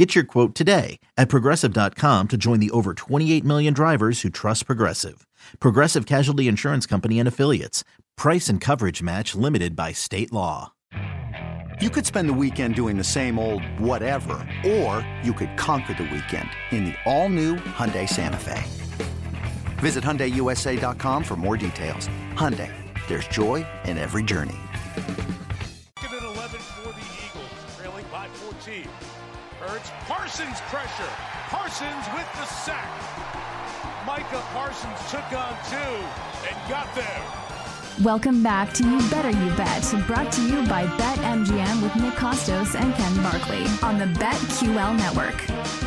Get your quote today at progressive.com to join the over 28 million drivers who trust Progressive. Progressive Casualty Insurance Company and Affiliates. Price and coverage match limited by state law. You could spend the weekend doing the same old whatever, or you could conquer the weekend in the all-new Hyundai Santa Fe. Visit HyundaiUSA.com for more details. Hyundai, there's joy in every journey. Second and 11 for the Eagles, trailing by 14. Hurts, Parsons pressure. Parsons with the sack. Micah Parsons took on two and got there. Welcome back to You Better You Bet, brought to you by BetMGM with Nick Kostos and Ken Barkley on the BetQL network.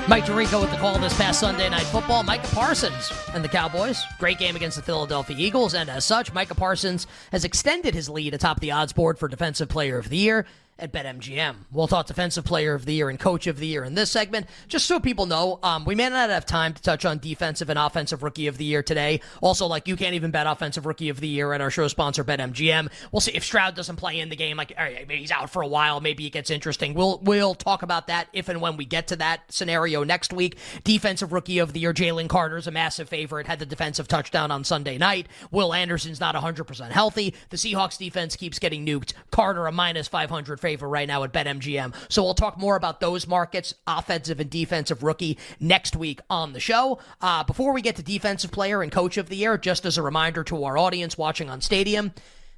Mike Tirico with the call this past Sunday Night Football. Micah Parsons and the Cowboys. Great game against the Philadelphia Eagles, and as such, Micah Parsons has extended his lead atop the odds board for Defensive Player of the Year at BetMGM. We'll talk Defensive Player of the Year and Coach of the Year in this segment. Just so people know, um, we may not have time to touch on Defensive and Offensive Rookie of the Year today. Also, like you can't even bet Offensive Rookie of the Year at our show sponsor BetMGM. We'll see if Stroud doesn't play in the game. Like, all right, maybe he's out for a while. Maybe it gets interesting. We'll we'll talk about that if and when we get to that scenario next week. Defensive Rookie of the Year, Jalen Carter's a massive favorite. Had the defensive touchdown on Sunday night. Will Anderson's not 100% healthy. The Seahawks defense keeps getting nuked. Carter a minus 500 favorite right now at BetMGM. So we'll talk more about those markets, offensive and defensive rookie, next week on the show. Uh, before we get to defensive player and coach of the year, just as a reminder to our audience watching on Stadium,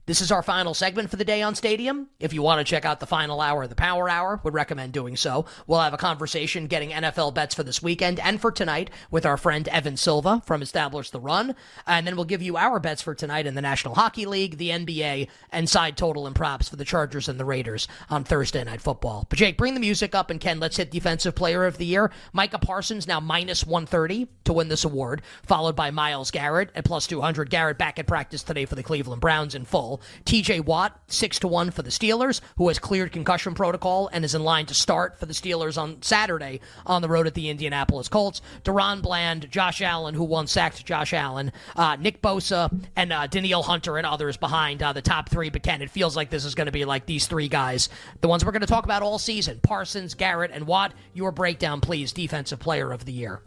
this is our final segment for the day on Stadium. If you want to check out the final hour, of the Power Hour, would recommend doing so. We'll have a conversation getting NFL bets for this weekend and for tonight with our friend Evan Silva from Establish the Run. And then we'll give you our bets for tonight in the National Hockey League, the NBA, and side total and props for the Chargers and the Raiders on Thursday Night Football. But Jake, bring the music up and Ken, let's hit Defensive Player of the Year. Micah Parsons now minus 130 to win this award, followed by Myles Garrett at plus 200. Garrett back at practice today for the Cleveland Browns in full. TJ Watt, 6 to 1 for the Steelers, who has cleared concussion protocol and is in line to start for the Steelers on Saturday on the road at the Indianapolis Colts. DaRon Bland, Josh Allen, who once sacked Josh Allen, uh, Nick Bosa, and uh, Hunter and others behind uh, the top three. But Ken, it feels like this is going to be like these three guys, the ones we're going to talk about all season Parsons, Garrett, and Watt. Your breakdown, please. Defensive player of the year.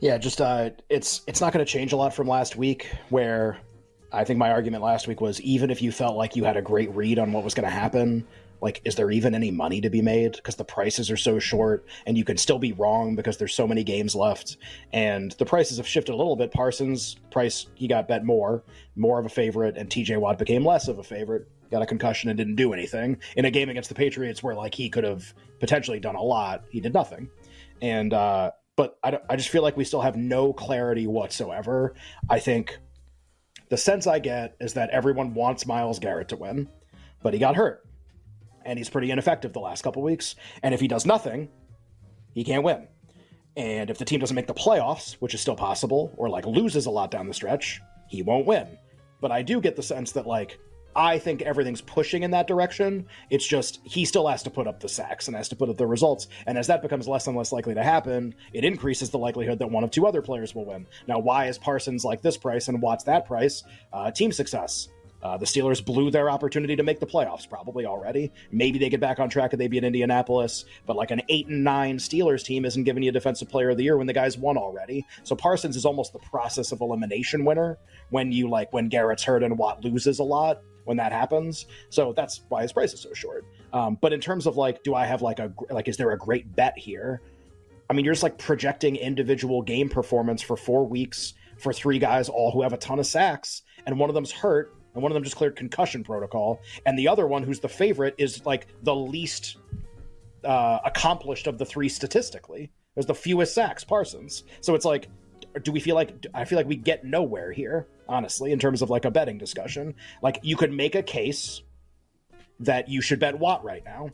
Yeah, just uh, it's it's not going to change a lot from last week, where I think my argument last week was even if you felt like you had a great read on what was going to happen, like is there even any money to be made because the prices are so short and you can still be wrong because there's so many games left and the prices have shifted a little bit. Parsons price he got bet more, more of a favorite, and TJ Watt became less of a favorite. Got a concussion and didn't do anything in a game against the Patriots where like he could have potentially done a lot. He did nothing, and uh, but I, I just feel like we still have no clarity whatsoever. I think the sense I get is that everyone wants Myles Garrett to win, but he got hurt. And he's pretty ineffective the last couple weeks. And if he does nothing, he can't win. And if the team doesn't make the playoffs, which is still possible, or like loses a lot down the stretch, he won't win. But I do get the sense that like I think everything's pushing in that direction. It's just he still has to put up the sacks and has to put up the results. And as that becomes less and less likely to happen, it increases the likelihood that one of two other players will win. Now, why is Parsons like this price and Watt's that price? Uh, team success. Uh, the Steelers blew their opportunity to make the playoffs probably already. Maybe they get back on track and they beat Indianapolis, but like an eight and nine Steelers team isn't giving you a Defensive Player of the Year when the guy's won already. So Parsons is almost the process of elimination winner when you like when Garrett's hurt and Watt loses a lot when that happens. So that's why his price is so short. Um, but in terms of like, do I have like a like, is there a great bet here? I mean, you're just like projecting individual game performance for four weeks for three guys, all who have a ton of sacks, and one of them's hurt, and one of them just cleared concussion protocol, and the other one, who's the favorite, is like the least uh, accomplished of the three statistically. There's the fewest sacks, Parsons. So it's like, do we feel like I feel like we get nowhere here, honestly, in terms of like a betting discussion. Like you could make a case that you should bet Watt right now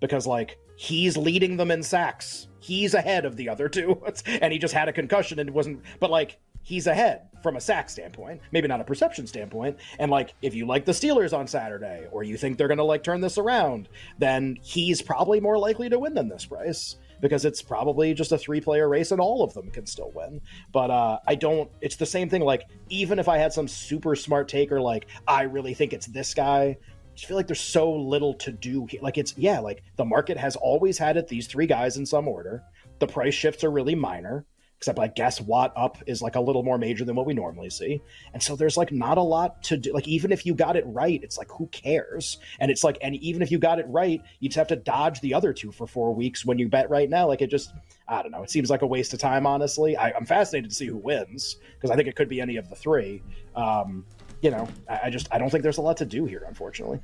because like he's leading them in sacks. He's ahead of the other two, and he just had a concussion and it wasn't. But like he's ahead from a sack standpoint, maybe not a perception standpoint. And like, if you like the Steelers on Saturday, or you think they're going to like turn this around, then he's probably more likely to win than this price because it's probably just a three player race and all of them can still win. But uh, I don't, it's the same thing. Like, even if I had some super smart taker, like, I really think it's this guy, I just feel like there's so little to do here. Like, it's, yeah, like the market has always had it, these three guys in some order. The price shifts are really minor except I guess Watt up is like a little more major than what we normally see. And so there's like not a lot to do. Like even if you got it right, it's like who cares? And it's like, and even if you got it right, you just have to dodge the other two for four weeks when you bet right now. Like it just, I don't know. It seems like a waste of time, honestly. I, am fascinated to see who wins because I think it could be any of the three. Um, you know, I, I just I don't think there's a lot to do here, unfortunately.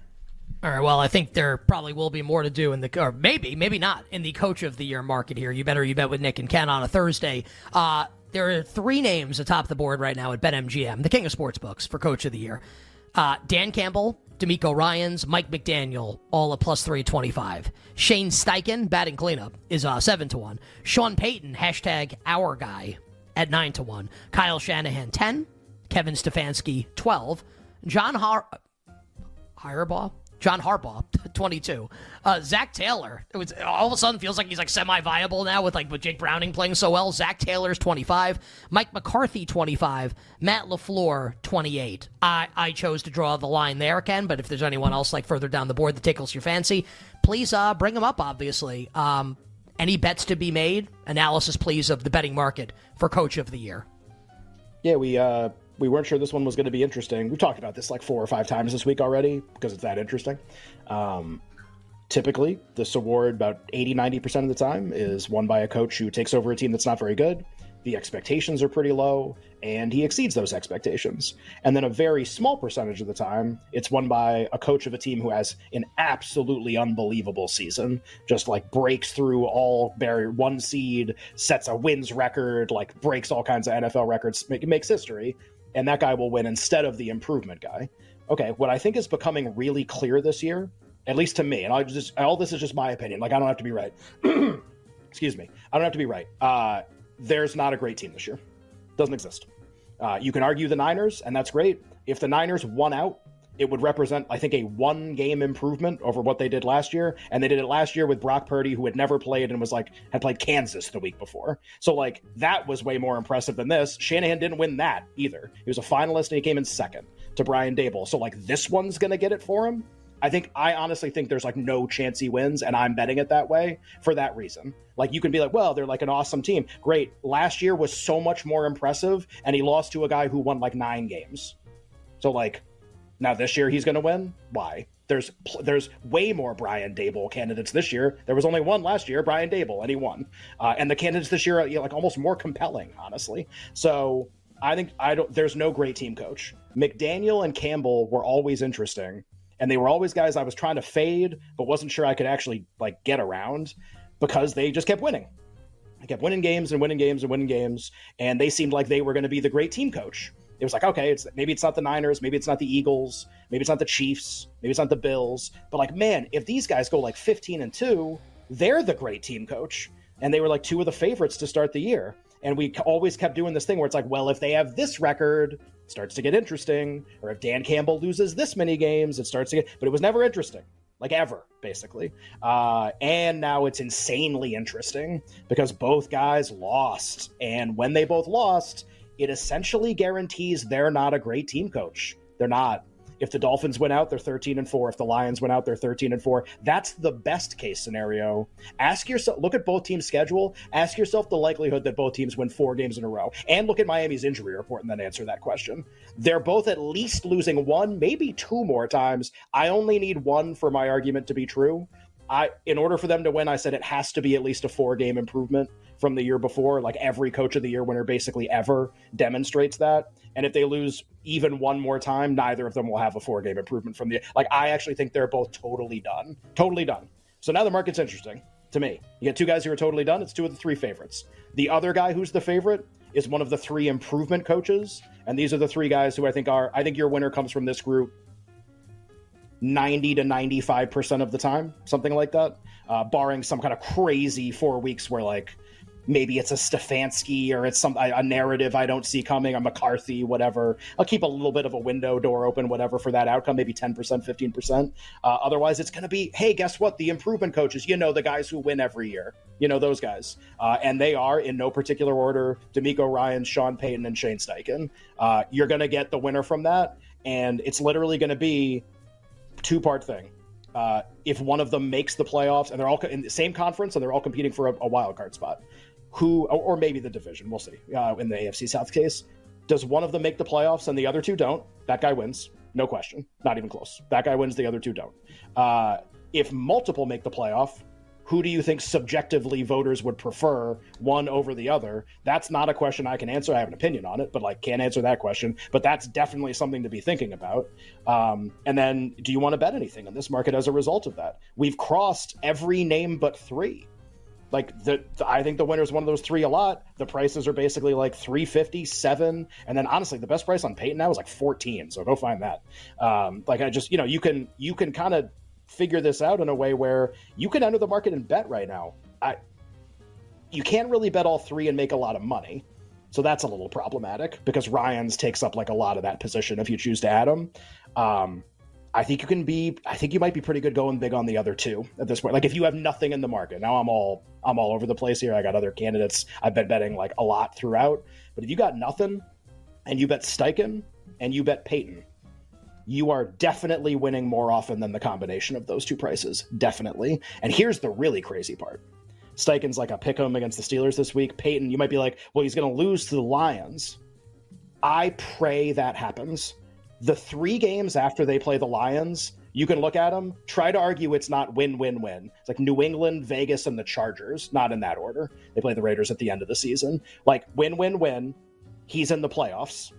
All right. Well, I think there probably will be more to do in the, or maybe, maybe not in the coach of the year market here. You better you bet with Nick and Ken on a Thursday. Uh, there are three names atop the board right now at BetMGM, the king of sports books for coach of the year. Uh, Dan Campbell, DeMeco Ryans, Mike McDaniel, all at plus 325. Shane Steichen, batting cleanup, is uh, 7 to 1. Sean Payton, hashtag our guy, at 9 to 1. Kyle Shanahan, 10. Kevin Stefanski, 12. John Har- Hirebaugh, John Harbaugh, 22. Uh, Zac Taylor, it was all of a sudden feels like he's like semi-viable now with like with Jake Browning playing so well. Zac Taylor's 25, Mike McCarthy 25, Matt LaFleur 28. I I chose to draw the line there, Ken. But if there's anyone else like further down the board that tickles your fancy, please uh, bring them up. Obviously, um, any bets to be made? Analysis, please, of the betting market for Coach of the Year. Yeah, we uh, we weren't sure this one was going to be interesting. We've talked about this like four or five times this week already because it's that interesting. Um, typically, this award, about 80, 90% of the time, is won by a coach who takes over a team that's not very good. The expectations are pretty low, and he exceeds those expectations. And then a very small percentage of the time, it's won by a coach of a team who has an absolutely unbelievable season, just like breaks through all barrier one seed, sets a wins record, like breaks all kinds of NFL records, make, makes history and that guy will win instead of the improvement guy. Okay, what I think is becoming really clear this year, at least to me, and I just all this is just my opinion. Like I don't have to be right. Excuse me, I don't have to be right. Uh, there's not a great team this year. Doesn't exist. Uh, you can argue the Niners, and that's great. If the Niners won out, it would represent, I think, a one game improvement over what they did last year. And they did it last year with Brock Purdy, who had never played and was like, had played Kansas the week before. So, like, that was way more impressive than this. Shanahan didn't win that either. He was a finalist and he came in second to Brian Daboll. So, like, this one's going to get it for him. I think, I honestly think there's like no chance he wins, and I'm betting it that way for that reason. Like, you can be like, well, they're like an awesome team. Great. Last year was so much more impressive, and he lost to a guy who won like nine games. So, like, now this year he's going to win. Why? There's there's way more Brian Daboll candidates this year. There was only one last year, Brian Daboll, and he won. Uh, and the candidates this year are you know, like almost more compelling, honestly. So I think I don't. There's no great team coach. McDaniel and Campbell were always interesting, and they were always guys I was trying to fade, but wasn't sure I could actually like get around because they just kept winning. They kept winning games and winning games and winning games, and they seemed like they were going to be the great team coach it was like, okay, it's maybe it's not the Niners, maybe it's not the Eagles, maybe it's not the Chiefs, maybe it's not the Bills, but like, man, if these guys go like 15 and 2, they're the great team coach. And they were like two of the favorites to start the year. And we always kept doing this thing where it's like, well, if they have this record, it starts to get interesting. Or if Dan Campbell loses this many games, it starts to get, but it was never interesting, like ever, basically. Uh, and now it's insanely interesting because both guys lost. And when they both lost, it essentially guarantees they're not a great team coach. They're not. If the Dolphins went out, they're 13 and 4. If the Lions went out, they're 13 and 4. That's the best case scenario. Ask yourself, look at both teams' schedule. Ask yourself the likelihood that both teams win four games in a row. And look at Miami's injury report and then answer that question. They're both at least losing one, maybe two more times. I only need one for my argument to be true. I, in order for them to win, I said it has to be at least a four game improvement from the year before. Like every coach of the year winner basically ever demonstrates that. And if they lose even one more time, neither of them will have a four game improvement from the like I actually think they're both totally done. Totally done. So now the market's interesting to me. You get two guys who are totally done, it's two of the three favorites. The other guy who's the favorite is one of the three improvement coaches. And these are the three guys who I think are I think your winner comes from this group. 90 to 95% of the time, something like that, uh, barring some kind of crazy four weeks where like maybe it's a Stefanski or it's some a narrative I don't see coming, a McCarthy, whatever. I'll keep a little bit of a window door open, whatever, for that outcome, maybe 10%, 15%. Uh, otherwise, it's going to be, hey, guess what? The improvement coaches, you know, the guys who win every year, you know, those guys. Uh, and they are, in no particular order, DeMeco Ryan, Sean Payton, and Shane Steichen. Uh, you're going to get the winner from that. And it's literally going to be two part thing. Uh, if one of them makes the playoffs and they're all in the same conference and they're all competing for a, a wild card spot, who, or, maybe the division, we'll see. Uh, in the AFC South case, does one of them make the playoffs and the other two don't? That guy wins, no question, not even close. That guy wins, the other two don't. Uh, if multiple make the playoff, who do you think subjectively voters would prefer one over the other? That's not a question I can answer. I have an opinion on it, but like can't answer that question. But that's definitely something to be thinking about. Um, and then, do you want to bet anything in this market as a result of that? We've crossed every name but three. Like the, the I think the winner is one of those three a lot. The prices are basically like 350, seven, and then honestly, the best price on Payton now is like 14. So go find that. Um, like I just, you know, you can you can kind of figure this out in a way where you can enter the market and bet right now. I, you can't really bet all three and make a lot of money. So that's a little problematic because Ryans takes up like a lot of that position if you choose to add him. Um, I think you can be. I think you might be pretty good going big on the other two at this point. Like if you have nothing in the market. Now I'm all I'm all over the place here. I got other candidates. I've been betting like a lot throughout. But if you got nothing, and you bet Steichen and you bet Payton, you are definitely winning more often than the combination of those two prices. Definitely. And here's the really crazy part. Steichen's like a pick 'em against the Steelers this week. Payton, you might be like, well, he's going to lose to the Lions. I pray that happens. The three games after they play the Lions, you can look at them, try to argue it's not win win win. It's like New England, Vegas, and the Chargers, not in that order. They play the Raiders at the end of the season. Like win win win. He's in the playoffs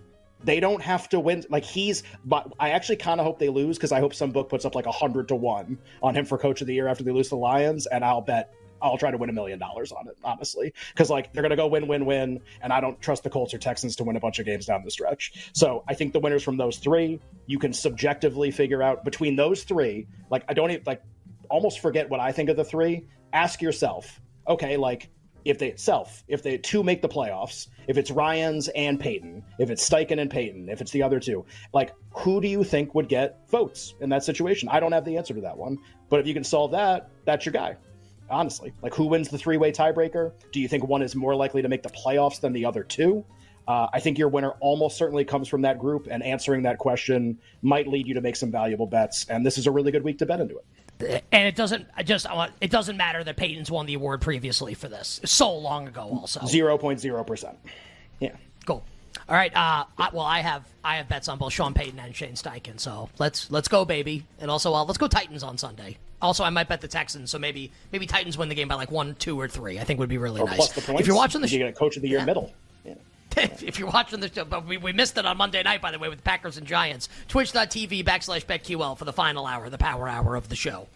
they don't have to win. Like he's, but I actually kind of hope they lose because I hope some book puts up like a hundred to one on him for coach of the year after they lose the Lions, and I'll bet I'll try to win a million dollars on it, honestly, because like they're gonna go win, win, win, and I don't trust the Colts or Texans to win a bunch of games down the stretch. So I think the winners from those three, you can subjectively figure out between those three. Like I don't even like almost forget what I think of the three. Ask yourself, okay, like if they self, if they two make the playoffs, if it's Ryans and Payton, if it's Steichen and Payton, if it's the other two, like who do you think would get votes in that situation? I don't have the answer to that one, but if you can solve that, that's your guy. Honestly, like who wins the three-way tiebreaker? Do you think one is more likely to make the playoffs than the other two? Uh, I think your winner almost certainly comes from that group, and answering that question might lead you to make some valuable bets. And this is a really good week to bet into it and it doesn't I just I want it doesn't matter that Payton's won the award previously for this so long ago. Also, zero point zero percent. Yeah, cool. All right. Uh, I, well, I have I have bets on both Sean Payton and Shane Steichen, so let's let's go, baby. And also, uh, let's go Titans on Sunday. Also, I might bet the Texans, so maybe maybe Titans win the game by like one, two, or three. I think would be really or nice. Plus the points. If you're watching the you get a coach of the year yeah. middle. Yeah. if you're watching the show, but we, we missed it on Monday night, by the way, with Packers and Giants. Twitch.tv backslash BetQL for the final hour, the power hour of the show.